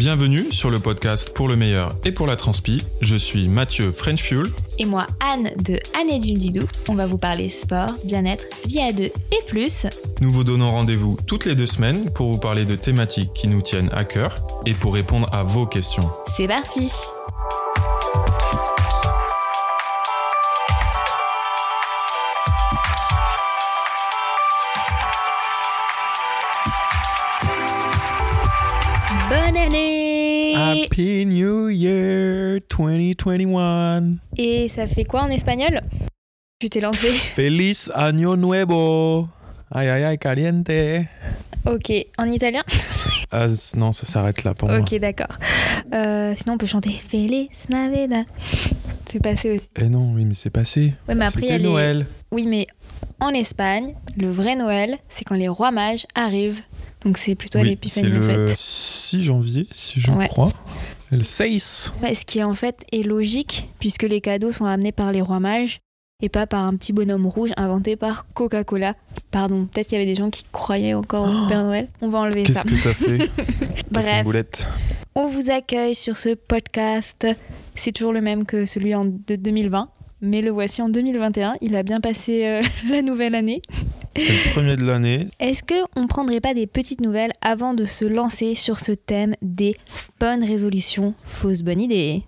Bienvenue sur le podcast pour le meilleur et pour la transpi. Je suis Mathieu French Fuel. Et moi, Anne de Anne et du Didou. On va vous parler sport, bien-être, vie à deux et plus. Nous vous donnons rendez-vous toutes les deux semaines pour vous parler de thématiques qui nous tiennent à cœur et pour répondre à vos questions. C'est parti Happy New Year 2021. Et ça fait quoi en espagnol? Tu t'es lancé Feliz Año Nuevo. Ay, ay, ay, caliente. Ok, en italien? Ah, non, ça s'arrête là pour moi. Ok, d'accord. Euh, sinon, on peut chanter Feliz Navidad. C'est passé aussi. Eh non, oui, mais c'est passé. Ouais, mais après, il y a les- Noël. Oui, mais en Espagne, le vrai Noël, c'est quand les rois mages arrivent. Donc c'est plutôt Oui, c'est l'épiphanie en le fait. 6 janvier, si je Ouais. crois. Le 6. Ouais, ce qui en fait est logique, puisque les cadeaux sont amenés par les rois mages et pas par un petit bonhomme rouge inventé par Coca-Cola. Pardon, peut-être qu'il y avait des gens qui croyaient encore au Père Noël. On va enlever ça. Qu'est-ce que t'as fait T'as fait une Bref, boulette. on vous accueille sur ce podcast. C'est toujours le même que celui en de 2020, mais le voici en 2021. Il a bien passé euh, la nouvelle année. C'est le premier de l'année. Est-ce que on prendrait pas des petites nouvelles avant de se lancer sur ce thème des bonnes résolutions? Fausses bonnes idées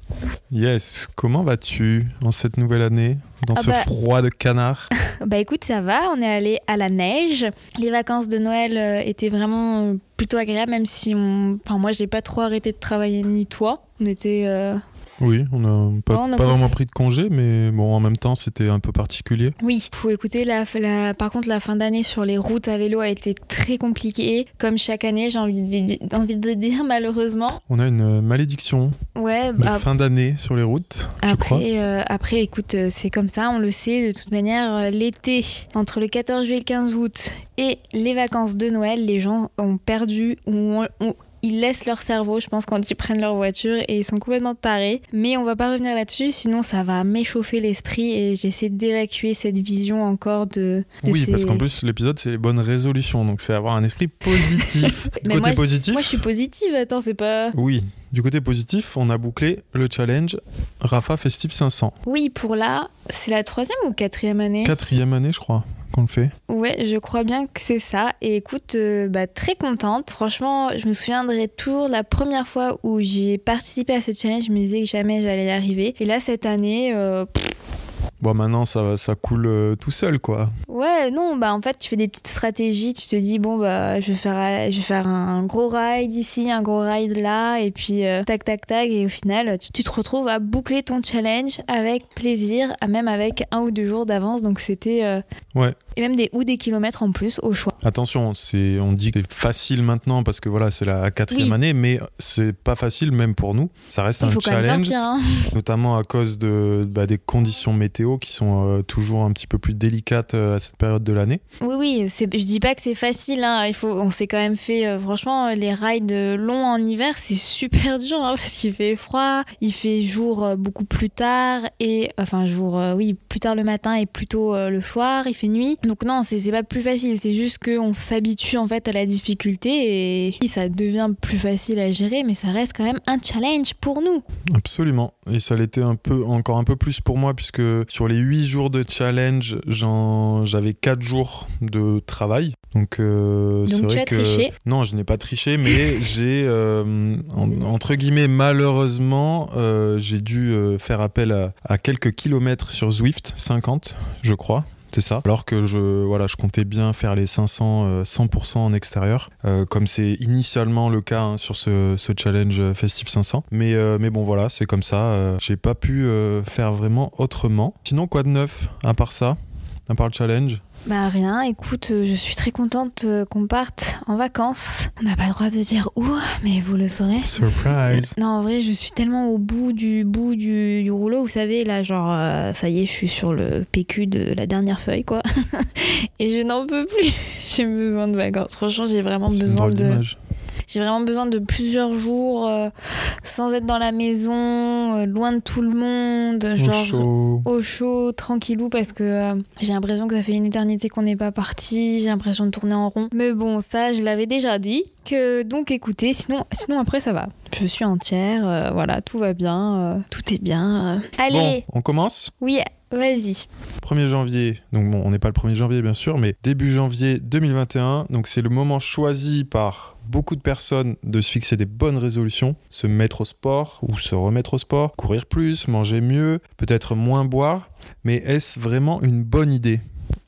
Yes, comment vas-tu en cette nouvelle année Dans Ah ce bah- froid de canard? Bah écoute, ça va, on est allé à la neige. Les vacances de Noël euh, étaient vraiment euh, plutôt agréables, même si on... enfin, moi j'ai pas trop arrêté de travailler ni toi. On était. euh, Oui, on n'a pas, Ouais, on a pas vraiment pris de congé, mais bon, en même temps, c'était un peu particulier. Oui, faut écouter. La, la- Par contre, la fin d'année sur les routes à vélo a été très compliquée. Comme chaque année, j'ai envie de, envie de dire malheureusement. On a une euh, malédiction Ouais, de bah, fin d'année sur les routes, je crois. Après, euh, après, écoute, euh, c'est comme ça, on le sait. De toute manière, l'été, entre le 14 juillet et le 15 août, et les vacances de Noël, les gens ont perdu ou ont- ont- ils laissent leur cerveau, je pense, quand ils prennent leur voiture et ils sont complètement tarés. Mais on va pas revenir là-dessus, sinon ça va m'échauffer l'esprit et j'essaie d'évacuer cette vision encore de. de Oui, ces- parce qu'en plus, l'épisode, c'est les bonnes résolutions, donc c'est avoir un esprit positif. du Mais côté moi, positif, Moi, je suis positive, attends, c'est pas. oui. Du côté positif, on a bouclé le challenge Rafa Festive 500. Oui, pour là, c'est la troisième ou quatrième année? Quatrième année, je crois, qu'on le fait. Ouais, je crois bien que c'est ça. Et écoute, euh, bah, très contente. Franchement, je me souviendrai toujours la première fois où j'ai participé à ce challenge, je me disais que jamais j'allais y arriver. Et là, cette année, euh, Bon, maintenant, ça, ça coule euh, tout seul, quoi. ouais, non, bah en fait, tu fais des petites stratégies. Tu te dis, bon, bah, je vais faire, je vais faire un gros ride ici, un gros ride là, et puis euh, tac, tac, tac. Et au final, tu, tu te retrouves à boucler ton challenge avec plaisir, même avec un ou deux jours d'avance. Donc, c'était. euh, Ouais. Et même des ou des kilomètres en plus au choix. Attention, c'est, on dit que c'est facile maintenant parce que voilà, c'est la quatrième Oui. année, mais c'est pas facile même pour nous. Ça reste Il un faut quand même challenge, sortir, hein. notamment à cause de, bah, des conditions météo qui sont euh, toujours un petit peu plus délicates euh, à cette période de l'année. Oui, oui, je dis pas que c'est facile. Hein. Il faut, on s'est quand même fait, euh, franchement, les rides longs en hiver, c'est super dur hein, parce qu'il fait froid, il fait jour beaucoup plus tard et enfin jour, oui, plus tard le matin et plus tôt le soir. Il fait nuit, donc non, c'est, c'est pas plus facile. C'est juste qu'on s'habitue en fait à la difficulté et ça devient plus facile à gérer, mais ça reste quand même un challenge pour nous. Absolument. Et ça l'était un peu, encore un peu plus pour moi, puisque sur les 8 jours de challenge, j'avais 4 jours de travail. Donc, euh, c'est Donc tu vrai as que. triché. Non, je n'ai pas triché, mais j'ai, euh, en- entre guillemets, malheureusement, euh, j'ai dû euh, faire appel à, à quelques kilomètres sur Zwift, 50, je crois. C'est ça. Alors que je, voilà, je comptais bien faire les 500 euh, 100% en extérieur, euh, comme c'est initialement le cas hein, sur ce, challenge euh, Festive 500. Mais, euh, mais bon, voilà, c'est comme ça. euh, J'ai pas pu euh, faire vraiment autrement. Sinon, quoi de neuf à part ça? À part le challenge? Bah rien, écoute, euh, je suis très contente euh, qu'on parte en vacances. On n'a pas le droit de dire où, mais vous le saurez. Surprise Non, en vrai, je suis tellement au bout du bout du, du rouleau, vous savez, là, genre, euh, ça y est, je suis sur le PQ de la dernière feuille, quoi. Et je n'en peux plus. J'ai besoin de vacances. Franchement, j'ai vraiment besoin de. J'ai vraiment besoin de plusieurs jours euh, sans être dans la maison, euh, loin de tout le monde, Au genre chaud. au chaud, tranquillou, parce que euh, j'ai l'impression que ça fait une éternité qu'on n'est pas parti, j'ai l'impression de tourner en rond. Mais bon, ça, je l'avais déjà dit. Que donc écoutez, sinon, sinon après ça va. Je suis entière, euh, voilà, tout va bien, euh, tout est bien. euh. Allez, Bon, on commence? Oui, vas-y. 1er janvier, donc bon, on n'est pas le 1er janvier bien sûr, mais début janvier 2021, donc c'est le moment choisi par beaucoup de personnes de se fixer des bonnes résolutions, se mettre au sport ou se remettre au sport, courir plus, manger mieux, peut-être moins boire, mais est-ce vraiment une bonne idée?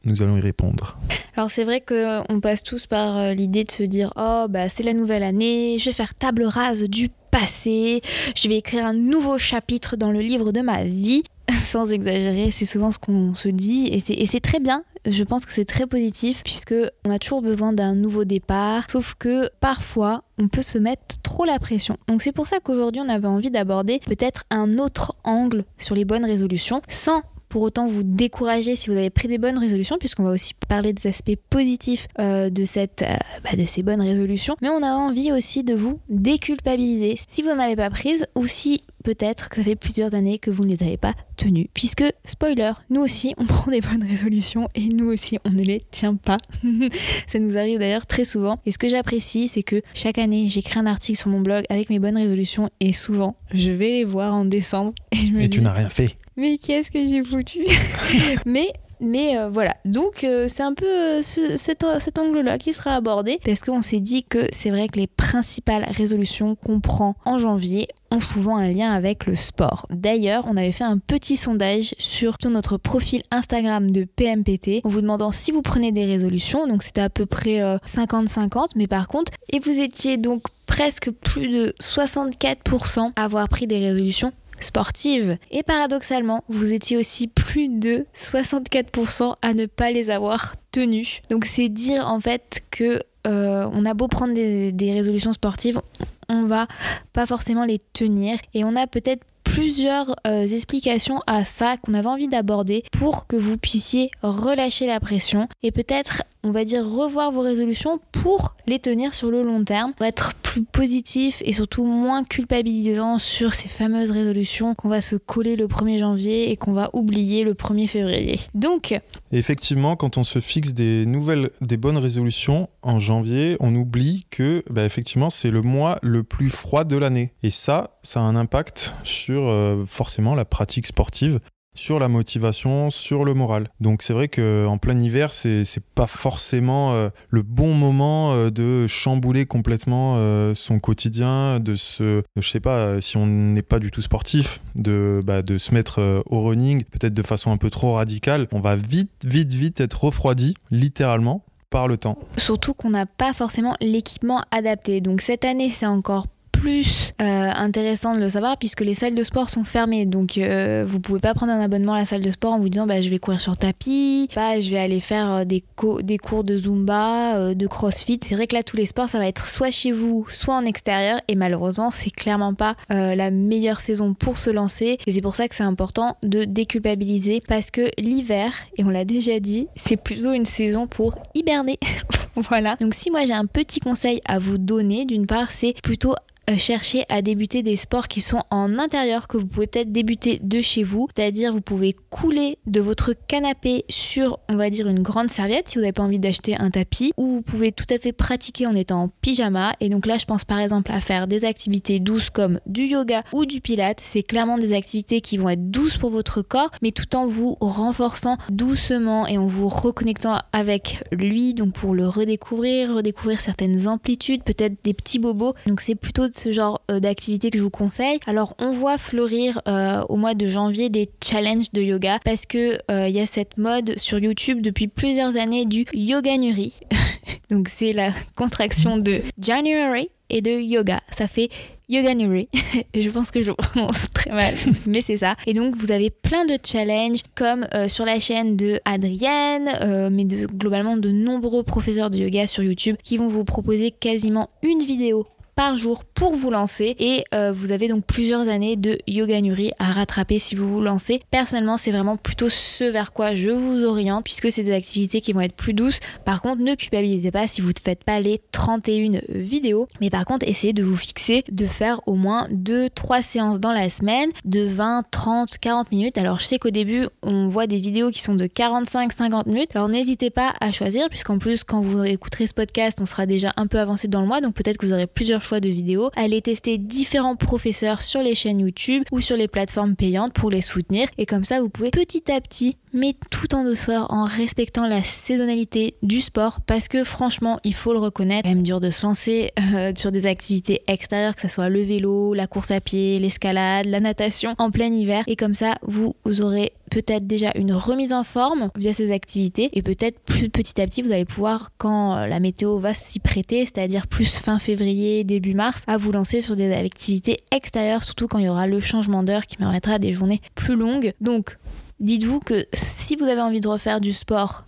Nous allons y répondre. Alors c'est vrai qu'on passe tous par euh, l'idée de se dire oh bah c'est la nouvelle année, je vais faire table rase du passé, je vais écrire un nouveau chapitre dans le livre de ma vie. Sans exagérer, c'est souvent ce qu'on se dit et c'est très bien. Je pense que c'est très positif puisque on a toujours besoin d'un nouveau départ. Sauf que parfois on peut se mettre trop la pression. Donc c'est pour ça qu'aujourd'hui on avait envie d'aborder peut-être un autre angle sur les bonnes résolutions sans pour autant vous décourager si vous avez pris des bonnes résolutions, puisqu'on va aussi parler des aspects positifs euh, de, cette, euh, bah, de ces bonnes résolutions. Mais on a envie aussi de vous déculpabiliser si vous n'en avez pas prise ou si peut-être que ça fait plusieurs années que vous ne les avez pas tenues. Puisque, spoiler, nous aussi on prend des bonnes résolutions et nous aussi on ne les tient pas. ça nous arrive d'ailleurs très souvent. Et ce que j'apprécie, c'est que chaque année j'écris un article sur mon blog avec mes bonnes résolutions et souvent je vais les voir en décembre et je me Et dis tu n'as rien fait. mais qu'est-ce que j'ai foutu? Mais mais euh, voilà, donc euh, c'est un peu euh, ce- cet, cet angle-là qui sera abordé. Parce qu'on s'est dit que c'est vrai que les principales résolutions qu'on prend en janvier ont souvent un lien avec le sport. D'ailleurs, on avait fait un petit sondage sur notre profil Instagram de PMPT en vous demandant si vous prenez des résolutions, donc c'était à peu près euh, 50-50, mais par contre, et vous étiez donc presque plus de 64% à avoir pris des résolutions sportives. Et paradoxalement, vous étiez aussi plus de 64% à ne pas les avoir tenues. Donc c'est dire en fait que euh, on a beau prendre des, des résolutions sportives, on va pas forcément les tenir. Et on a peut-être plusieurs euh, explications à ça qu'on avait envie d'aborder pour que vous puissiez relâcher la pression et peut-être on va dire revoir vos résolutions pour les tenir sur le long terme, pour être plus positif et surtout moins culpabilisant sur ces fameuses résolutions qu'on va se coller le 1er janvier et qu'on va oublier le 1er février. Donc, effectivement, quand on se fixe des nouvelles, des bonnes résolutions en janvier, on oublie que, bah, effectivement, c'est le mois le plus froid de l'année. Et ça, ça a un impact sur euh, forcément la pratique sportive, sur la motivation, sur le moral. Donc c'est vrai que en plein hiver, c'est pas forcément euh, le bon moment euh, de chambouler complètement son quotidien, de se, je sais pas, si on n'est pas du tout sportif, de bah, de se mettre au running, peut-être de façon un peu trop radicale. On va vite, vite, vite être refroidi, littéralement, par le temps. surtout qu'on n'a pas forcément l'équipement adapté. Donc cette année, c'est encore euh, intéressant de le savoir puisque les salles de sport sont fermées. Donc euh, vous pouvez pas prendre un abonnement à la salle de sport en vous disant bah, je vais courir sur tapis, bah, je vais aller faire euh, des, co- des cours de zumba, de crossfit. C'est vrai que là tous les sports ça va être soit chez vous, soit en extérieur et malheureusement c'est clairement pas la meilleure saison pour se lancer et c'est pour ça que c'est important de déculpabiliser parce que l'hiver, et on l'a déjà dit, c'est plutôt une saison pour hiberner. Voilà. Donc si moi j'ai un petit conseil à vous donner, d'une part, c'est plutôt euh, chercher à débuter des sports qui sont en intérieur, que vous pouvez peut-être débuter de chez vous. C'est-à-dire, vous pouvez couler de votre canapé sur, on va dire, une grande serviette si vous n'avez pas envie d'acheter un tapis. Ou vous pouvez tout à fait pratiquer en étant en pyjama. Et donc là, je pense par exemple à faire des activités douces comme du yoga ou du pilate. C'est clairement des activités qui vont être douces pour votre corps, mais tout en vous renforçant doucement et en vous reconnectant avec lui. Donc pour le redécouvrir, redécouvrir certaines amplitudes, peut-être des petits bobos. Donc c'est plutôt ce genre euh, d'activité que je vous conseille. Alors on voit fleurir euh, au mois de janvier des challenges de yoga parce que euh, il y a cette mode sur YouTube depuis plusieurs années du yoga nuri. Donc c'est la contraction de January et de yoga. Ça fait Yoganuri. je pense que je prononce très mal, mais c'est ça. Et donc vous avez plein de challenges comme sur la chaîne de Adrienne, mais globalement de nombreux professeurs de yoga sur YouTube qui vont vous proposer quasiment une vidéo par jour pour vous lancer et euh, vous avez donc plusieurs années de yoga nuri à rattraper si vous vous lancez. Personnellement, c'est vraiment plutôt ce vers quoi je vous oriente puisque c'est des activités qui vont être plus douces. Par contre, ne culpabilisez pas si vous ne faites pas les 31 vidéos, mais par contre, essayez de vous fixer de faire au moins 2-3 séances dans la semaine de 20, 30, 40 minutes. Alors, je sais qu'au début, on voit des vidéos qui sont de 45-50 minutes. Alors, n'hésitez pas à choisir puisqu'en plus, quand vous écouterez ce podcast, on sera déjà un peu avancé dans le mois, donc peut-être que vous aurez plusieurs choix de vidéos. Allez tester différents professeurs sur les chaînes YouTube ou sur les plateformes payantes pour les soutenir. Et comme ça, vous pouvez petit à petit, mais tout en douceur, en respectant la saisonnalité du sport, parce que franchement, il faut le reconnaître, quand même dur de se lancer euh, sur des activités extérieures, que ce soit le vélo, la course à pied, l'escalade, la natation en plein hiver. Et comme ça, vous, vous aurez peut-être déjà une remise en forme via ces activités et peut-être plus petit à petit vous allez pouvoir quand euh, la météo va s'y prêter, c'est-à-dire plus fin février, début mars, à vous lancer sur des activités extérieures, surtout quand il y aura le changement d'heure qui permettra des journées plus longues. Donc dites-vous que si vous avez envie de refaire du sport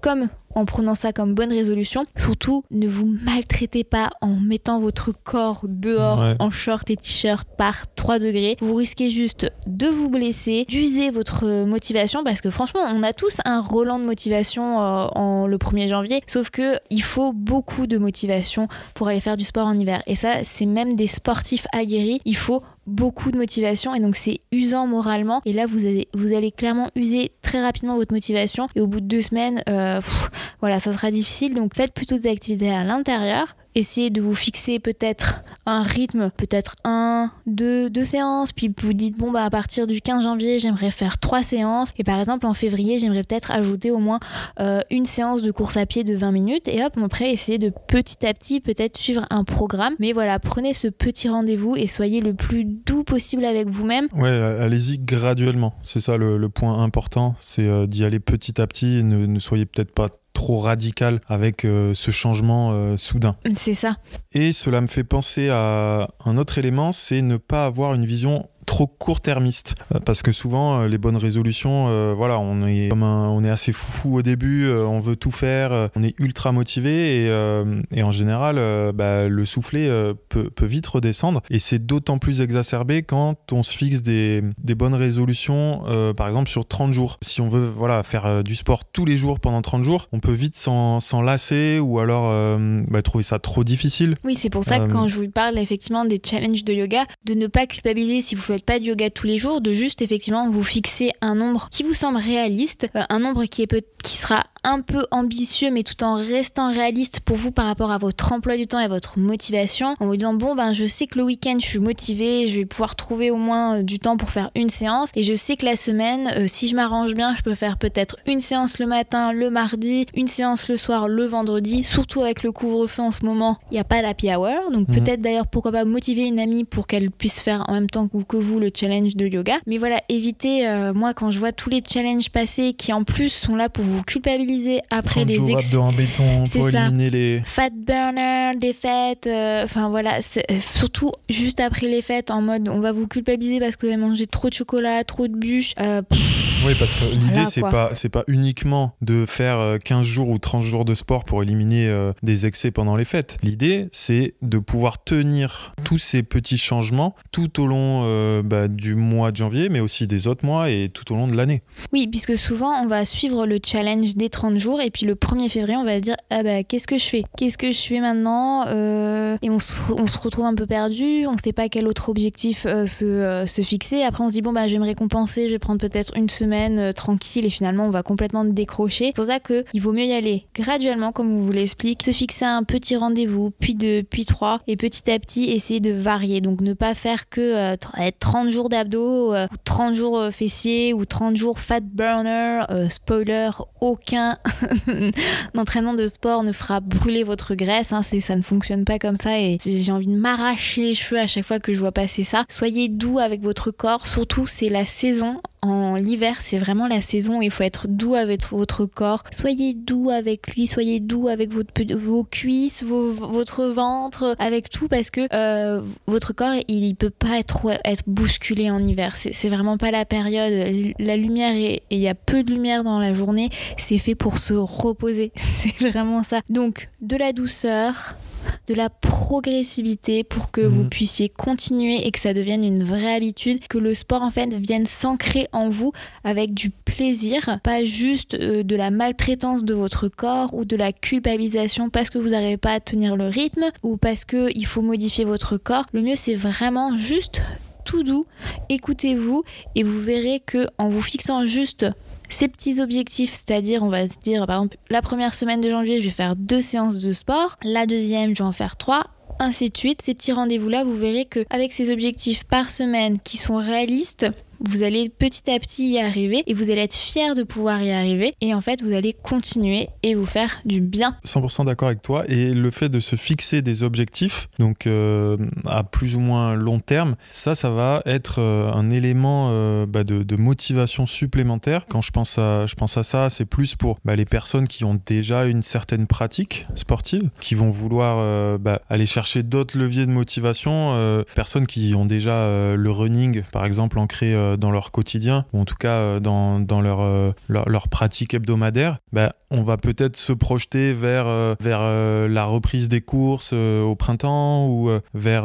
comme en prenant ça comme bonne résolution. Surtout, ne vous maltraitez pas en mettant votre corps dehors en short et t-shirt par 3 degrés. Vous risquez juste de vous blesser, d'user votre motivation parce que franchement, on a tous un relan de motivation euh, en le 1er janvier. Sauf que il faut beaucoup de motivation pour aller faire du sport en hiver. Et ça, c'est même des sportifs aguerris. Il faut beaucoup de motivation et donc c'est usant moralement et là vous allez, vous allez clairement user très rapidement votre motivation et au bout de deux semaines euh, voilà, ça sera difficile. Donc faites plutôt des activités à l'intérieur essayez de vous fixer peut-être un rythme, peut-être un, deux, deux séances, puis vous dites bon bah à partir du 15 janvier j'aimerais faire trois séances et par exemple en février j'aimerais peut-être ajouter au moins euh, une séance de course à pied de 20 minutes et hop après essayez de petit à petit peut-être suivre un programme mais voilà prenez ce petit rendez-vous et soyez le plus doux possible avec vous-même. Ouais allez-y graduellement c'est ça le, point important c'est euh, d'y aller petit à petit ne, ne soyez peut-être pas trop radical avec euh, ce changement euh, soudain. C'est ça. Et cela me fait penser à un autre élément, c'est ne pas avoir une vision trop court-termiste. Euh, parce que souvent euh, les bonnes résolutions euh, voilà on est comme on est assez fou au début on veut tout faire on est ultra motivé et, et en général bah, le soufflet peut, peut, vite redescendre. Et c'est d'autant plus exacerbé quand on se fixe des, des bonnes résolutions par exemple sur 30 jours. Si on veut voilà faire du sport tous les jours pendant 30 jours on peut vite s'en lasser ou alors bah, trouver ça trop difficile. Oui c'est pour ça que quand je vous parle effectivement des challenges de yoga de ne pas culpabiliser si vous faites pas de yoga tous les jours, de juste effectivement vous fixer un nombre qui vous semble réaliste, euh, un nombre qui, est qui sera un peu ambitieux mais tout en restant réaliste pour vous par rapport à votre emploi du temps et votre motivation en vous disant bon ben je sais que le week-end je suis motivée, je vais pouvoir trouver au moins euh, du temps pour faire une séance. Et je sais que la semaine euh, si je m'arrange bien je peux faire peut-être une séance le matin, le mardi, une séance le soir, le vendredi, surtout avec le couvre-feu en ce moment il n'y a pas d'happy hour. Donc mhm. peut-être d'ailleurs pourquoi pas motiver une amie pour qu'elle puisse faire en même temps que vous le challenge de yoga. Mais voilà évitez euh, moi quand je vois tous les challenges passés qui en plus sont là pour vous culpabiliser après les ex... en béton pour éliminer les fat burner, des fêtes, euh, enfin voilà, euh, surtout juste après les fêtes en mode on va vous culpabiliser parce que vous avez mangé trop de chocolat, trop de bûches. Euh, oui, parce que l'idée, c'est pas, c'est pas uniquement de faire 15 jours ou 30 jours de sport pour éliminer des excès pendant les fêtes. L'idée, c'est de pouvoir tenir tous ces petits changements tout au long bah, du mois de janvier, mais aussi des autres mois et tout au long de l'année. Oui, puisque souvent, on va suivre le challenge des 30 jours et puis le 1er février on va se dire ah bah qu'est-ce que je fais? Qu'est-ce que je fais maintenant? Euh, Et on se, on se, retrouve un peu perdu, on ne sait pas quel autre objectif euh, se, euh, se, fixer. Après on se dit bon bah je vais me récompenser, je vais prendre peut-être une semaine tranquille et finalement on va complètement décrocher. C'est pour ça qu'il vaut mieux y aller graduellement comme on vous l'explique, se fixer un petit rendez-vous, puis deux, puis trois et petit à petit essayer de varier. Donc ne pas faire que 30 jours d'abdos ou 30 jours fessiers ou 30 jours fat burner, spoiler, aucun d'entraînement de sport ne fera brûler votre graisse. Hein, ça ne fonctionne pas comme ça et j'ai envie de m'arracher les cheveux à chaque fois que je vois passer ça. Soyez doux avec votre corps, surtout c'est la saison en l'hiver, c'est vraiment la saison où il faut être doux avec votre corps. Soyez doux avec lui, soyez doux avec vos cuisses, votre ventre, avec tout parce que euh, votre corps, il, il, peut pas être, être bousculé en hiver. C'est vraiment pas la période. La lumière et il y a peu de lumière dans la journée. C'est fait pour se reposer. C'est vraiment ça. Donc, de la douceur, de la progressivité pour que vous Mhm. puissiez continuer et que ça devienne une vraie habitude, que le sport en fait vienne s'ancrer en vous avec du plaisir, pas juste euh, de la maltraitance de votre corps ou de la culpabilisation parce que vous n'arrivez pas à tenir le rythme ou parce que il faut modifier votre corps. Le mieux c'est vraiment juste tout doux, écoutez-vous et vous verrez que en vous fixant juste ces petits objectifs, c'est-à-dire on va se dire par exemple la première semaine de janvier je vais faire deux séances de sport, la deuxième je vais en faire trois, ainsi de suite. Ces petits rendez-vous-là, vous verrez que avec ces objectifs par semaine qui sont réalistes, vous allez petit à petit y arriver et vous allez être fier de pouvoir y arriver et en fait vous allez continuer et vous faire du bien. 100% d'accord avec toi. Et le fait de se fixer des objectifs, donc euh, à plus ou moins long terme, ça, ça va être euh, un élément euh, bah, de, motivation supplémentaire. Quand je pense à, je pense à ça, c'est plus pour bah, les personnes qui ont déjà une certaine pratique sportive, qui vont vouloir bah, aller chercher d'autres leviers de motivation. personnes qui ont déjà le running, par exemple, ancré euh, dans leur quotidien, ou en tout cas euh, dans, dans leur, euh, leur, leur pratique hebdomadaire, bah, on va peut-être se projeter vers, vers la reprise des courses au printemps ou vers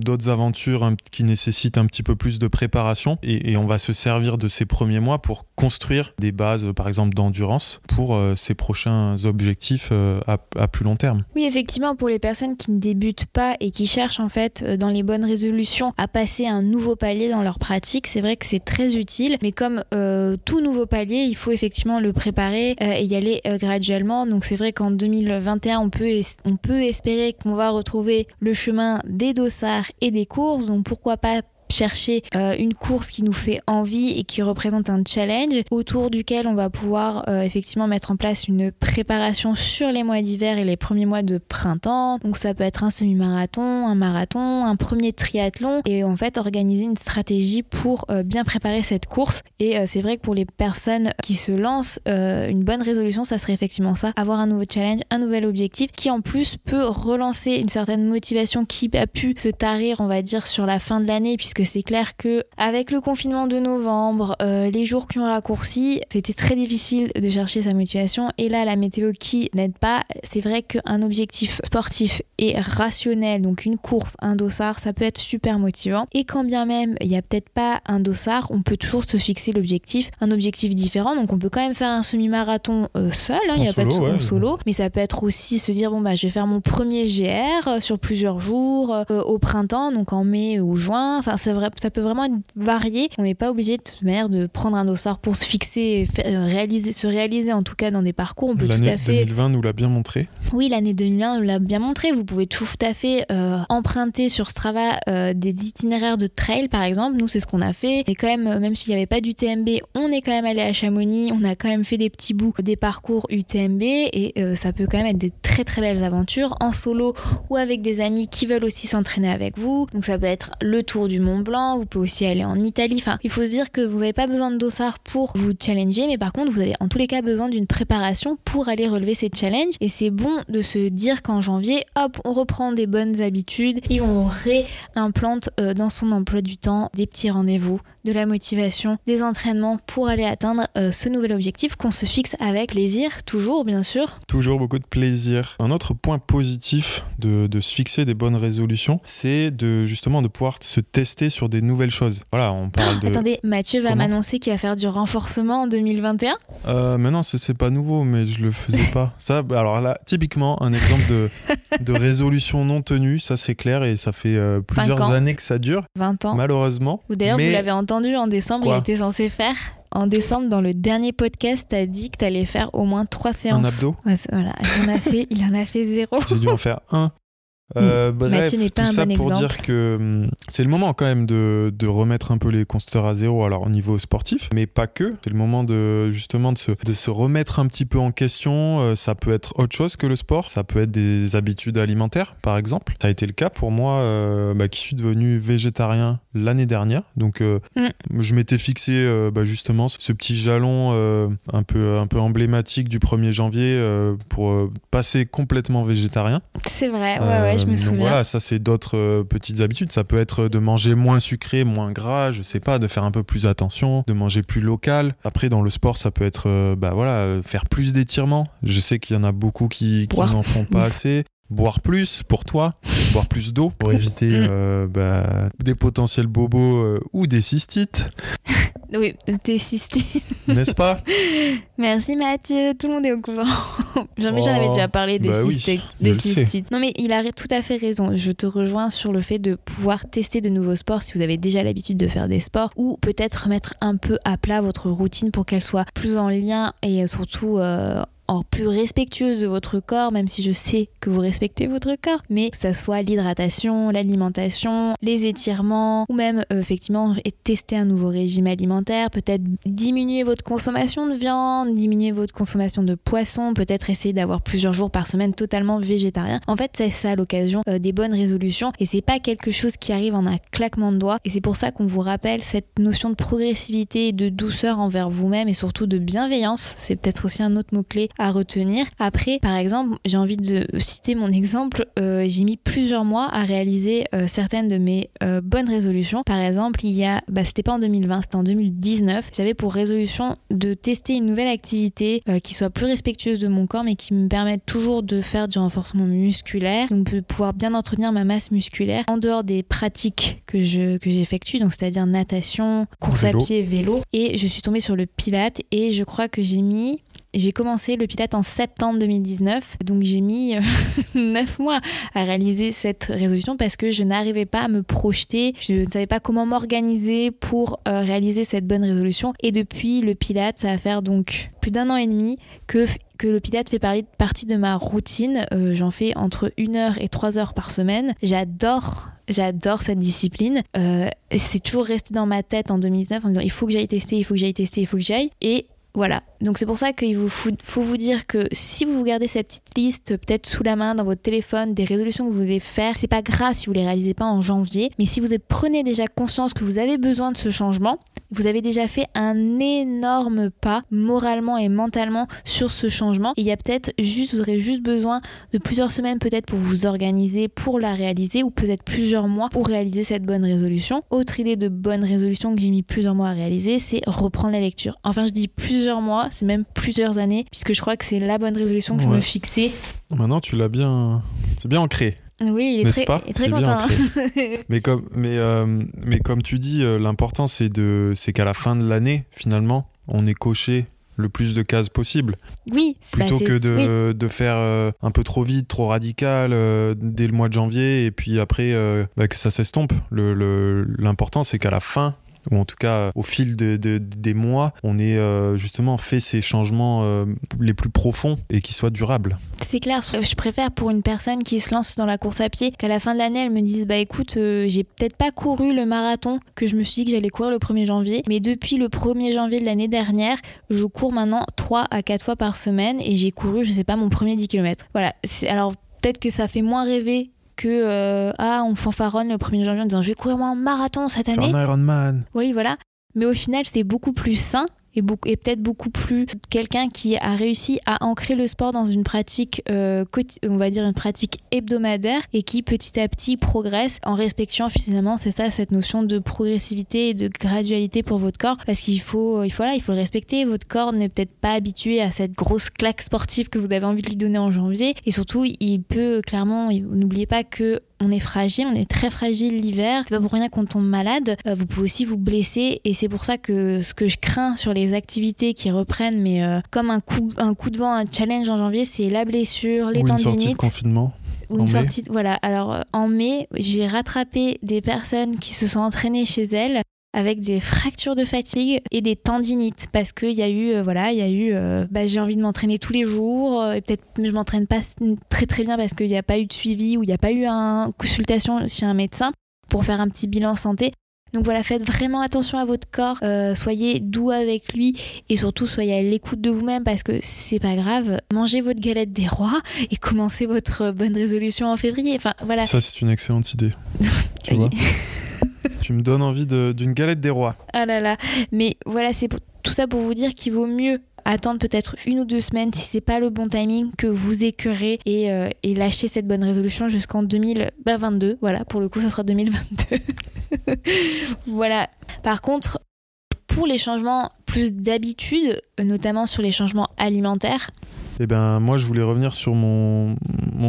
d'autres aventures qui nécessitent un petit peu plus de préparation. Et, on va se servir de ces premiers mois pour construire des bases, par exemple, d'endurance pour ces prochains objectifs à, plus long terme. Oui, effectivement, pour les personnes qui ne débutent pas et qui cherchent en fait dans les bonnes résolutions à passer un nouveau palier dans leur pratique, c'est vrai que c'est très utile. Mais comme euh, tout nouveau palier, il faut effectivement le préparer euh, et y aller euh, graduellement. Donc c'est vrai qu'en 2021, on peut, on peut espérer qu'on va retrouver le chemin des dossards et des courses. Donc pourquoi pas chercher euh, une course qui nous fait envie et qui représente un challenge autour duquel on va pouvoir euh, effectivement mettre en place une préparation sur les mois d'hiver et les premiers mois de printemps. Donc ça peut être un semi-marathon, un marathon, un premier triathlon et en fait organiser une stratégie pour euh, bien préparer cette course. Et c'est vrai que pour les personnes qui se lancent, une bonne résolution, ça serait effectivement ça, avoir un nouveau challenge, un nouvel objectif qui en plus peut relancer une certaine motivation qui a pu se tarir, on va dire, sur la fin de l'année puisque c'est clair que avec le confinement de novembre, euh, les jours qui ont raccourci, c'était très difficile de chercher sa motivation. Et là, la météo qui n'aide pas, c'est vrai qu'un objectif sportif et rationnel, donc une course, un dossard, ça peut être super motivant. Et quand bien même il n'y a peut-être pas un dossard, on peut toujours se fixer l'objectif, un objectif différent. Donc on peut quand même faire un semi-marathon euh, seul, hein, il n'y a pas de solo, ouais. en solo, mais ça peut être aussi se dire bon bah je vais faire mon premier GR euh, sur plusieurs jours euh, au printemps, donc en mai ou juin. Enfin ça peut vraiment être varié. On n'est pas obligé de toute manière de prendre un dossard pour se fixer, et euh, réaliser, se réaliser en tout cas dans des parcours. On peut tout L'année fait 2020 nous l'a bien montré. oui, l'année 2001 nous l'a bien montré. Vous pouvez tout à fait euh, emprunter sur Strava euh, des itinéraires de trail, par exemple. Nous, c'est ce qu'on a fait. Mais quand même, même s'il n'y avait pas d'UTMB, on est quand même allé à Chamonix. On a quand même fait des petits bouts des parcours UTMB et euh, ça peut quand même être des très très belles aventures en solo ou avec des amis qui veulent aussi s'entraîner avec vous. Donc ça peut être le tour du Blanc. Vous pouvez aussi aller en Italie. Enfin, il faut se dire que vous n'avez pas besoin de dossard pour vous challenger, mais par contre, vous avez en tous les cas besoin d'une préparation pour aller relever ces challenges. Et c'est bon de se dire qu'en janvier, hop, on reprend des bonnes habitudes et on réimplante euh, dans son emploi du temps des petits rendez-vous, de la motivation, des entraînements pour aller atteindre euh, ce nouvel objectif qu'on se fixe avec plaisir, toujours bien sûr. Toujours beaucoup de plaisir. Un autre point positif de, de se fixer des bonnes résolutions, c'est de justement de pouvoir se tester sur des nouvelles choses. Voilà, on parle de. Attendez, Mathieu va m'annoncer qu'il va faire du renforcement en 2021. Euh, mais non, c'est pas nouveau, mais je le faisais pas. Ça, bah, alors là, typiquement, un exemple de, de résolution non tenue, ça c'est clair et ça fait euh, plusieurs années que ça dure, 20 ans. malheureusement. Ou d'ailleurs, vous l'avez entendu en décembre, Quoi il était censé faire. En décembre, dans le dernier podcast, t'as dit que t'allais faire au moins trois séances. Un abdo Ouais, voilà, il en a fait, il en a fait zéro. J'ai dû en faire un. Euh, bref, Mathieu n'est pas tout un ça bon pour exemple. dire que hum, c'est le moment quand même de, de remettre un peu les compteurs à zéro, alors au niveau sportif, mais pas que. C'est le moment de justement de se, de se remettre un petit peu en question. Euh, ça peut être autre chose que le sport, ça peut être des habitudes alimentaires, par exemple. Ça a été le cas pour moi, euh, bah, qui suis devenu végétarien l'année dernière. Donc, euh, Mm. je m'étais fixé euh, bah, justement ce petit jalon euh, un peu un peu emblématique du 1er janvier euh, pour euh, passer complètement végétarien. C'est vrai, ouais, ouais, je me Euh, souviens. Voilà, ça c'est d'autres euh, petites habitudes. Ça peut être de manger moins sucré, moins gras, je sais pas, de faire un peu plus attention, de manger plus local. Après dans le sport, ça peut être euh, bah voilà, faire plus d'étirements. Je sais qu'il y en a beaucoup qui, n'en font pas assez. Boire plus pour toi, boire plus d'eau pour éviter Mm. euh, bah, des potentiels bobos euh, ou des cystites, Oui, t'es cystine. n'est-ce pas? Merci Mathieu, tout le monde est au courant. Jean-Michel Oh, avait déjà parlé des, bah oui, je des cystites. Non mais il a tout à fait raison. Je te rejoins sur le fait de pouvoir tester de nouveaux sports si vous avez déjà l'habitude de faire des sports ou peut-être remettre un peu à plat votre routine pour qu'elle soit plus en lien et surtout euh, en plus respectueuse de votre corps, même si je sais que vous respectez votre corps, mais que ça soit l'hydratation, l'alimentation, les étirements, ou même euh, effectivement tester un nouveau régime alimentaire, peut-être diminuer votre consommation de viande, diminuer votre consommation de poisson, peut-être essayer d'avoir plusieurs jours par semaine totalement végétarien. En fait, c'est ça l'occasion euh, des bonnes résolutions et c'est pas quelque chose qui arrive en un claquement de doigts et c'est pour ça qu'on vous rappelle cette notion de progressivité de douceur envers vous-même et surtout de bienveillance. C'est peut-être aussi un autre mot-clé à retenir. Après, par exemple, j'ai envie de citer mon exemple. Euh, j'ai mis plusieurs mois à réaliser euh, certaines de mes euh, bonnes résolutions. Par exemple, il y a, bah, c'était pas en 2020, c'était en 2019. J'avais pour résolution de tester une nouvelle activité qui soit plus respectueuse de mon corps, mais qui me permette toujours de faire du renforcement musculaire, donc de pouvoir bien entretenir ma masse musculaire en dehors des pratiques que je que j'effectue, donc c'est-à-dire natation, course Vélo. à pied, vélo. Et je suis tombée sur le Pilate et je crois que j'ai mis j'ai commencé le Pilate en septembre 2019, donc j'ai mis 9 mois à réaliser cette résolution parce que je n'arrivais pas à me projeter, je ne savais pas comment m'organiser pour euh, réaliser cette bonne résolution. Et depuis le Pilate, ça va faire donc plus d'un an et demi que, que le Pilate fait partie de ma routine. Euh, J'en fais entre 1 heure et 3 heures par semaine. J'adore J'adore cette discipline. Euh, c'est toujours resté dans ma tête en 2019 en disant il faut que j'aille tester, il faut que j'aille tester, il faut que j'aille. Et voilà. Donc c'est pour ça qu'il faut vous dire que si vous gardez cette petite liste peut-être sous la main dans votre téléphone des résolutions que vous voulez faire, c'est pas grave si vous les réalisez pas en janvier, mais si vous prenez déjà conscience que vous avez besoin de ce changement, vous avez déjà fait un énorme pas moralement et mentalement sur ce changement. Et il y a peut-être juste, vous aurez juste besoin de plusieurs semaines peut-être pour vous organiser, pour la réaliser, ou peut-être plusieurs mois pour réaliser cette bonne résolution. Autre idée de bonne résolution que j'ai mis plusieurs mois à réaliser, c'est reprendre la lecture. Enfin, je dis plusieurs mois, c'est même plusieurs années, puisque je crois que c'est la bonne résolution que je me fixais. Maintenant, tu l'as bien, c'est bien ancré. Oui, il est très, pas il est très content. hein. Mais comme, mais, euh, mais comme tu dis, euh, l'important c'est de, c'est qu'à la fin de l'année, finalement, on ait coché le plus de cases possible, oui, bah, plutôt que de, oui. de faire euh, un peu trop vite, trop radical euh, dès le mois de janvier, et puis après euh, bah, que ça s'estompe. Le- le- L'important c'est qu'à la fin ou en tout cas au fil de- de- des mois, on ait euh, justement fait ces changements euh, les plus profonds et qui soient durables. C'est clair, je préfère pour une personne qui se lance dans la course à pied qu'à la fin de l'année elle me dise bah écoute euh, j'ai peut-être pas couru le marathon que je me suis dit que j'allais courir le 1er janvier mais depuis le 1er janvier de l'année dernière je cours maintenant 3 à 4 fois par semaine et j'ai couru je sais pas mon premier 10 km. Voilà, alors peut-être que ça fait moins rêver que euh, ah on fanfaronne le 1er janvier en disant je vais courir un marathon cette année. un Ironman. Oui, voilà. Mais au final, c'est beaucoup plus sain et, et peut-être beaucoup plus quelqu'un qui a réussi à ancrer le sport dans une pratique, euh, on va dire une pratique hebdomadaire et qui petit à petit progresse en respectant finalement, c'est ça, cette notion de progressivité et de gradualité pour votre corps parce qu'il faut, il faut, là, il faut le respecter. Votre corps n'est peut-être pas habitué à cette grosse claque sportive que vous avez envie de lui donner en janvier et surtout, il peut clairement, n'oubliez pas que on est fragile, on est très fragile l'hiver. C'est pas pour rien qu'on tombe malade. Euh, vous pouvez aussi vous blesser et c'est pour ça que ce que je crains sur les activités qui reprennent, mais euh, comme un coup, un coup de vent, un challenge en janvier, c'est la blessure, les ou une sortie de confinement. ou une en mai. sortie. de- Voilà. Alors euh, en mai, j'ai rattrapé des personnes qui se sont entraînées chez elles avec des fractures de fatigue et des tendinites parce qu'il y a eu euh, voilà il y a eu euh, bah, j'ai envie de m'entraîner tous les jours euh, et peut-être que je m'entraîne pas très très bien parce qu'il n'y a pas eu de suivi ou il n'y a pas eu une consultation chez un médecin pour faire un petit bilan santé donc voilà, faites vraiment attention à votre corps, euh, soyez doux avec lui et surtout soyez à l'écoute de vous-même parce que c'est pas grave. Mangez votre galette des rois et commencez votre bonne résolution en février. Enfin voilà. Ça, c'est une excellente idée. tu vois? Tu me donnes envie d'une galette des rois. Ah là là. Mais voilà, c'est tout ça pour vous dire qu'il vaut mieux attendre peut-être une ou deux semaines si c'est pas le bon timing que vous écœurez et, euh, et lâcher cette bonne résolution jusqu'en 2022. Voilà, pour le coup, ça sera 2022. voilà. Par contre, pour les changements plus d'habitude, notamment sur les changements alimentaires, Et ben moi je voulais revenir sur mon,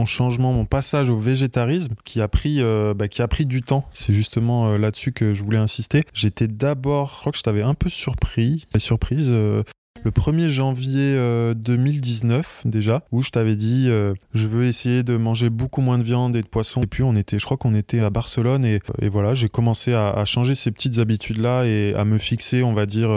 changement, mon passage au végétarisme qui a pris, euh, bah, qui a pris du temps. C'est justement euh, là-dessus que je voulais insister. J'étais d'abord, je crois que je t'avais un peu surpris, surprise. euh, le 1er janvier euh, 2019 déjà, où je t'avais dit je veux essayer de manger beaucoup moins de viande et de poisson. Et puis on était, je crois qu'on était à Barcelone et, voilà, j'ai commencé à, changer ces petites habitudes-là et à me fixer, on va dire,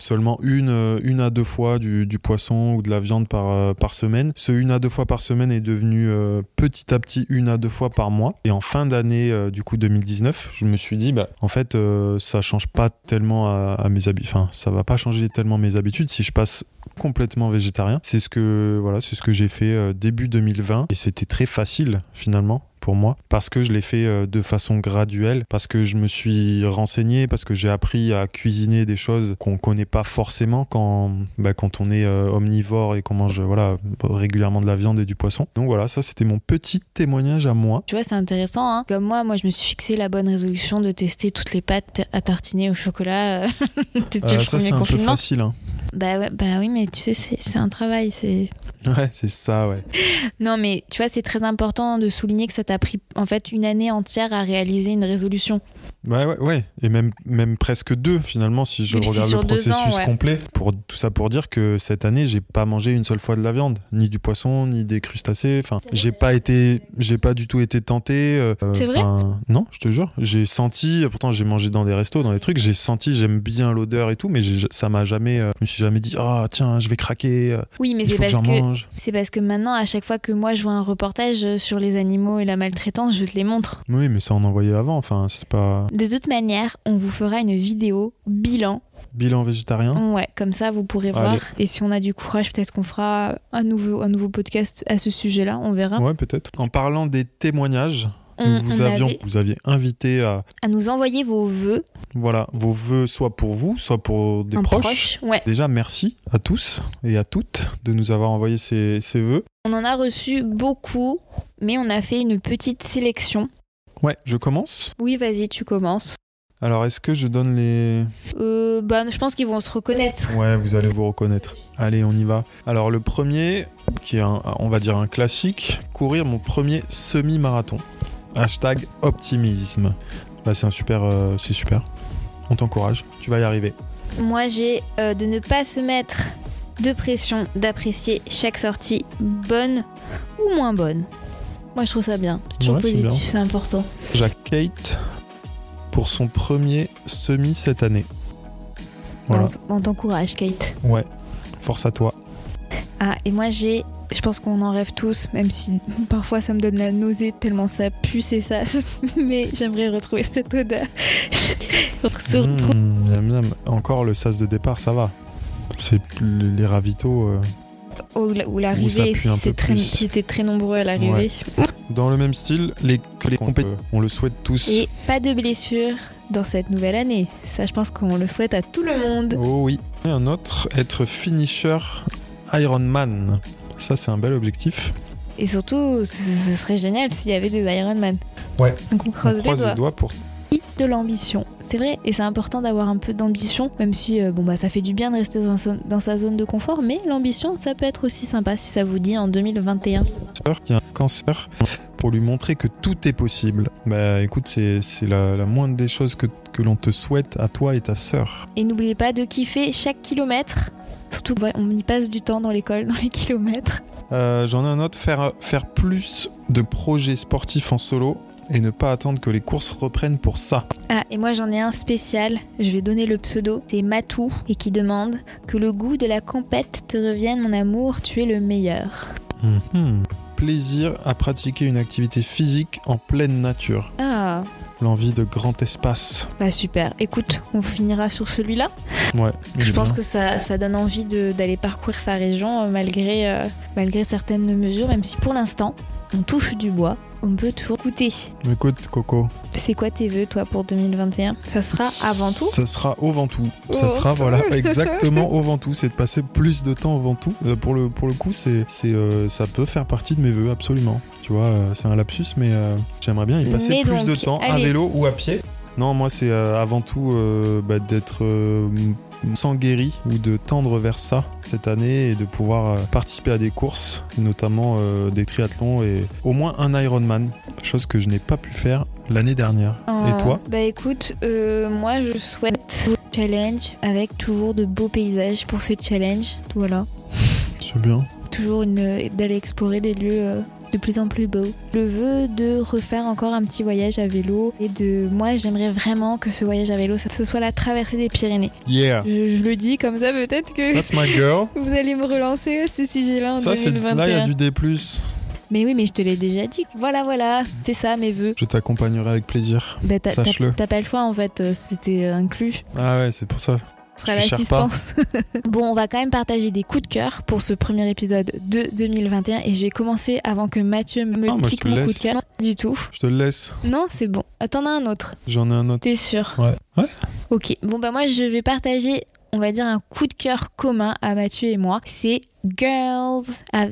seulement une, euh, une à deux fois du, poisson ou de la viande par, euh, par semaine. Ce une à deux fois par semaine est devenu euh, petit à petit une à deux fois par mois. Et en fin d'année, du coup 2019, je me suis dit, bah, en fait, ça change pas tellement à, mes habitudes. Enfin, ça va pas changer tellement mes habitudes si je passe complètement végétarien. C'est ce que voilà, c'est ce que j'ai fait début 2020 et c'était très facile finalement pour moi parce que je l'ai fait euh, de façon graduelle, parce que je me suis renseigné, parce que j'ai appris à cuisiner des choses qu'on connaît pas forcément quand bah, quand on est euh, omnivore et qu'on mange voilà régulièrement de la viande et du poisson. Donc voilà, ça c'était mon petit témoignage à moi. Tu vois, c'est intéressant. Hein. Comme moi, moi, je me suis fixé la bonne résolution de tester toutes les pâtes à tartiner au chocolat euh, depuis Euh, le ça premier c'est un peu confinement. facile. Hein. Bah, ouais, bah oui, mais tu sais, c'est c'est un travail. C'est Ouais, c'est ça, ouais. non, mais tu vois, c'est très important de souligner que ça t'a pris en fait une année entière à réaliser une résolution. Ouais, ouais, ouais. Et même, même presque deux, finalement, si je regarde sur le deux processus ans, ouais. complet. Pour, tout ça pour dire que cette année, j'ai pas mangé une seule fois de la viande, ni du poisson, ni des crustacés. Enfin, j'ai pas été, j'ai pas du tout été tenté. euh, C'est vrai enfin, Non, je te jure. J'ai senti, pourtant j'ai mangé dans des restos, dans des trucs, j'ai senti, j'aime bien l'odeur et tout, mais j'ai- ça m'a jamais, euh, je me suis jamais dit, ah tiens, je vais craquer, euh, Oui, mais il c'est faut que parce j'en que mange. c'est parce que maintenant, à chaque fois que moi je vois un reportage sur les animaux et la maltraitance, je te les montre. Oui, mais ça on en voyait avant. Enfin, c'est pas De toute manière, on vous fera une vidéo bilan. bilan végétarien. Ouais, comme ça vous pourrez Allez. voir. Et si on a du courage, peut-être qu'on fera un nouveau, un nouveau podcast à ce sujet-là. On verra. Ouais, peut-être. En parlant des témoignages, On, nous vous on avions, avait vous aviez invité à à nous envoyer vos vœux Voilà, vos vœux soit pour vous, soit pour des en proches. proche. Ouais. Déjà, merci à tous et à toutes de nous avoir envoyé ces, ces vœux. On en a reçu beaucoup, mais on a fait une petite sélection. Ouais, je commence. Oui, vas-y, tu commences. Alors, est-ce que je donne les... Euh, bah, je pense qu'ils vont se reconnaître. Ouais, vous allez vous reconnaître. Allez, on y va. Alors, le premier, qui est, un, on va dire, un classique, courir mon premier semi-marathon. Hashtag optimisme. Bah, c'est un super... euh, c'est super. On t'encourage. Tu vas y arriver. Moi, j'ai euh, de ne pas se mettre de pression, d'apprécier chaque sortie, bonne ou moins bonne. Moi, je trouve ça bien. C'est toujours Ouais, positif, c'est important. Jacques Kate pour son premier semi cette année. Voilà. On, on t'encourage, Kate. Ouais. Force à toi. Ah, et moi, j'ai. Je pense qu'on en rêve tous, même si parfois ça me donne la nausée tellement ça pue, c'est ça. Mais j'aimerais retrouver cette odeur. Mmh, miam, miam. Encore le sas de départ, ça va. C'est les ravitaux. euh, Ou Où l'arrivée, c'est très- très nombreux à l'arrivée. Dans le même style, les, que les compétitions. On le souhaite tous. Et pas de blessures dans cette nouvelle année. Ça, je pense qu'on le souhaite à tout le monde. Oh oui. Et un autre, être finisher Ironman. Ça, c'est un bel objectif. Et surtout, ce serait génial s'il y avait des Ironman. Ouais. Donc on On croise, croise les doigts. les doigts pour. De l'ambition. C'est vrai, et c'est important d'avoir un peu d'ambition, même si euh, bon bah ça fait du bien de rester dans, sa- dans sa zone de confort, mais l'ambition ça peut être aussi sympa si ça vous dit en 2021. sœur qui a un cancer pour lui montrer que tout est possible. Bah écoute, c'est c'est la, la moindre des choses que, que l'on te souhaite à toi et ta sœur. Et n'oubliez pas de kiffer chaque kilomètre, surtout on y passe du temps dans l'école, dans les kilomètres. Euh, J'en ai un autre, faire, faire plus de projets sportifs en solo et ne pas attendre que les courses reprennent pour ça. Ah, et moi j'en ai un spécial, je vais donner le pseudo, c'est Matou, et qui demande que le goût de la compète te revienne mon amour, tu es le meilleur. Mhm. Plaisir à pratiquer une activité physique en pleine nature. Ah, L'envie de grand espace. bah super, écoute, on finira sur celui-là. Ouais. Je pense que ça, ça donne envie d'aller parcourir sa région euh, malgré, euh, malgré certaines mesures, même si pour l'instant, on touche du bois, on peut toujours goûter. Écoute, Coco. C'est quoi tes vœux, toi, pour 2021 Ça sera avant tout? Ça sera au Ventoux. Ça Au sera, Ventoux. voilà, exactement au Ventoux. C'est de passer plus de temps au Ventoux. Euh, pour, le, pour le coup, c'est, c'est, euh, ça peut faire partie de mes vœux, absolument. Tu vois, euh, c'est un lapsus, mais euh, j'aimerais bien y passer Mais plus donc, de temps à vélo ou à pied. Non, moi, c'est euh, avant tout euh, bah, d'être euh, s'enguérit ou de tendre vers ça cette année et de pouvoir euh, participer à des courses, notamment euh, des triathlons et au moins un Ironman, chose que je n'ai pas pu faire l'année dernière. Ah, Et toi? Bah écoute, euh, moi je souhaite un challenge avec toujours de beaux paysages pour ce challenge. Voilà. C'est bien. Toujours une- d'aller explorer des lieux de plus en plus beaux. Le vœu de refaire encore un petit voyage à vélo et de moi j'aimerais vraiment que ce voyage à vélo ça- ce soit la traversée des Pyrénées. Yeah. Je, je le dis comme ça peut-être que That's my girl. vous allez me relancer à ce sujet-là en Ça, c'est là, il y 2021. a du D+. Mais oui, mais je te l'ai déjà dit. Voilà, voilà, c'est ça mes vœux. Je t'accompagnerai avec plaisir. Bah, Sache-le. t'as pas le choix en fait, euh, c'était inclus. Ah ouais, c'est pour ça. Sera l'assistance. bon, on va quand même partager des coups de cœur pour ce premier épisode de 2021 et je vais commencer avant que Mathieu me Ah, moi, je pique mon coup de cœur. Non, du tout. Je te le laisse. Non, c'est bon. Attends, un autre. J'en ai un autre. T'es sûr? Ouais. Ouais. Ok. Bon, bah moi, je vais partager, on va dire, un coup de cœur commun à Mathieu et moi. C'est Girls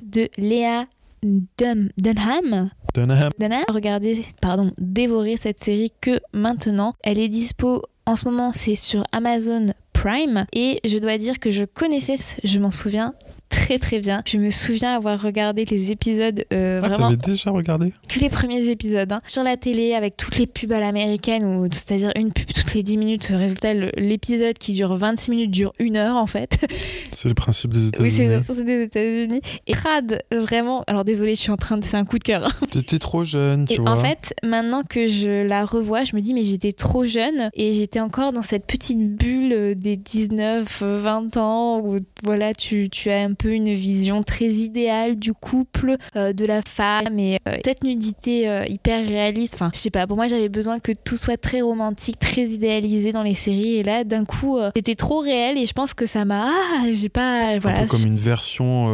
de Léa Dun- Dunham? Dunham. Dana, regardez, pardon, dévorer cette série que maintenant. Elle est dispo en ce moment, c'est sur Amazon Prime. Et je dois dire que je connaissais, je m'en souviens très très bien. Je me souviens avoir regardé les épisodes euh, Ah, vraiment t'avais déjà regardé? que les premiers épisodes hein, sur la télé avec toutes les pubs à l'américaine ou c'est-à-dire une pub toutes les 10 minutes résultat le- l'épisode qui dure 26 minutes dure une heure en fait C'est le principe des oui États-Unis. c'est c'est des États-Unis et crade vraiment alors désolé je suis en train de c'est un coup de cœur hein. T'étais trop jeune, tu Et vois. en fait, maintenant que je la revois, je me dis, mais j'étais trop jeune et j'étais encore dans cette petite bulle euh, des 19, euh, 20 ans où voilà, tu, tu as un peu une vision très idéale du couple, euh, de la femme et euh, cette nudité euh, hyper réaliste. Enfin, je sais pas, pour moi, j'avais besoin que tout soit très romantique, très idéalisé dans les séries et là, d'un coup, c'était trop réel et je pense que ça m'a. Ah, j'ai pas. Voilà. un peu comme une version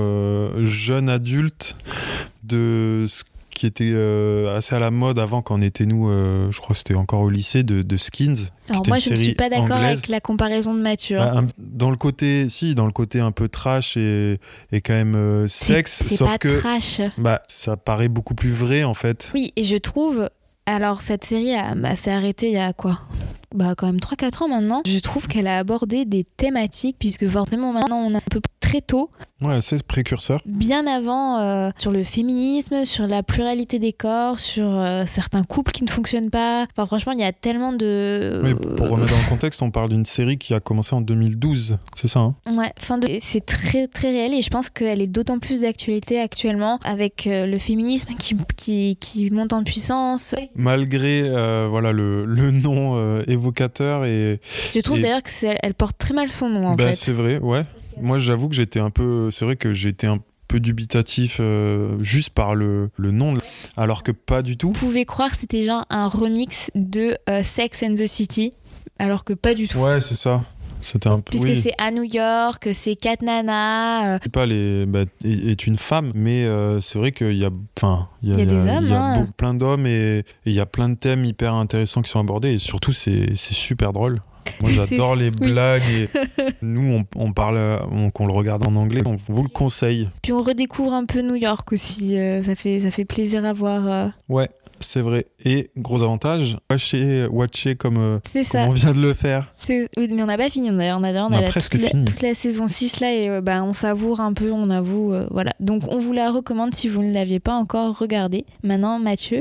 jeune adulte de ce qui était euh, assez à la mode avant quand on était nous, euh, je crois que c'était encore au lycée, de, de Skins. Alors moi, je ne suis pas d'accord avec la comparaison de Mathieu. Bah, un- dans le côté, si, dans le côté un peu trash et, et quand même euh, sexe, sauf pas que trash. bah, ça paraît beaucoup plus vrai en fait. Oui, et je trouve. Alors, cette série s'est arrêtée il y a quoi? Bah, quand même 3-4 ans maintenant. Je trouve qu'elle a abordé des thématiques, puisque forcément maintenant on a un peu très tôt, Ouais, c'est précurseur. bien avant, euh, sur le féminisme, sur la pluralité des corps, sur euh, certains couples qui ne fonctionnent pas. Enfin, franchement, il y a tellement de. Oui, pour remettre dans le contexte, on parle d'une série qui a commencé en 2012, c'est ça hein? Ouais, fin de... c'est très très réel et je pense qu'elle est d'autant plus d'actualité actuellement avec euh, le féminisme qui, qui, qui monte en puissance. Malgré voilà, le, le nom euh, et, Je trouve Et- d'ailleurs que elle porte très mal son nom en Bah, fait. c'est vrai, ouais. Moi, j'avoue que j'étais un peu. C'est vrai que j'étais un peu dubitatif euh, juste par le, le nom, alors que pas du tout. Vous pouvez croire que c'était genre un remix de euh, Sex and the City, alors que pas du tout. Ouais, c'est ça. C'était un peu. Puisque oui. c'est à New York, c'est Kat Nana. euh, pas, les, bah, est une femme, mais euh, c'est vrai qu'il y a, enfin, il y a, Il y a des hommes, y a hein. beau- plein d'hommes et il y a plein de thèmes hyper intéressants qui sont abordés et surtout c'est super drôle. Moi j'adore les blagues et nous on, on parle, on, qu'on le regarde en anglais, on vous le conseille. Puis on redécouvre un peu New York aussi. euh, ça, fait, ça fait plaisir à voir. euh. Ouais, c'est vrai. Et gros avantage, watcher, watcher comme, euh, comme on vient de le faire. Oui, mais on n'a pas fini d'ailleurs. On a, on On a a la- presque toute, la, fini. toute la saison 6 là et euh, bah, on savoure un peu, on avoue. euh, voilà. Donc on vous la recommande si vous ne l'aviez pas encore regardée. Maintenant, Mathieu,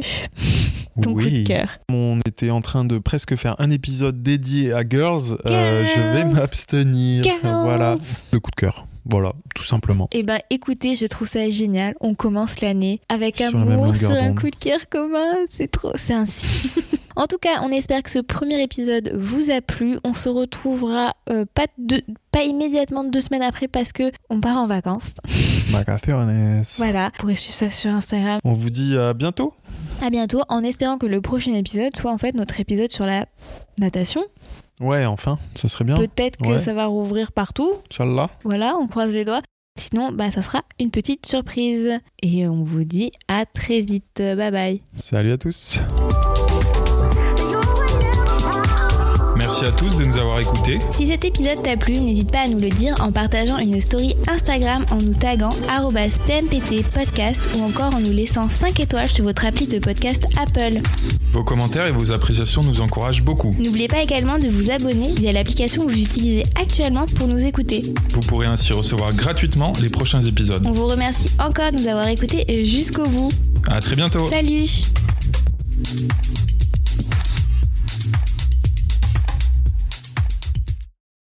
ton coup de cœur. On était en train de presque faire un épisode dédié à Girls. Euh, je vais Girls. m'abstenir. Girls. Voilà, le coup de cœur. Voilà, tout simplement. Eh ben, écoutez, je trouve ça génial. On commence l'année avec Sur amour, sur un coup de cœur commun. C'est trop, c'est ainsi. en tout cas, on espère que ce premier épisode vous a plu. On se retrouvera euh, pas, de, pas immédiatement deux semaines après parce que on part en vacances. Macafernes. Voilà. Vous pourrez suivre ça sur Instagram. On vous dit à bientôt. À bientôt, en espérant que le prochain épisode soit en fait notre épisode sur la natation. Ouais, enfin, ça serait bien. Peut-être que Ouais. ça va rouvrir partout. Inch'Allah. Voilà, on croise les doigts. Sinon, bah, ça sera une petite surprise. Et on vous dit à très vite. Bye bye. Salut à tous. Merci à tous de nous avoir écoutés. Si cet épisode t'a plu, n'hésite pas à nous le dire en partageant une story Instagram en nous taguant PMPT podcast ou encore en nous laissant 5 étoiles sur votre appli de podcast Apple. Vos commentaires et vos appréciations nous encouragent beaucoup. N'oubliez pas également de vous abonner via l'application que vous utilisez actuellement pour nous écouter. Vous pourrez ainsi recevoir gratuitement les prochains épisodes. On vous remercie encore de nous avoir écoutés jusqu'au bout. À très bientôt. Salut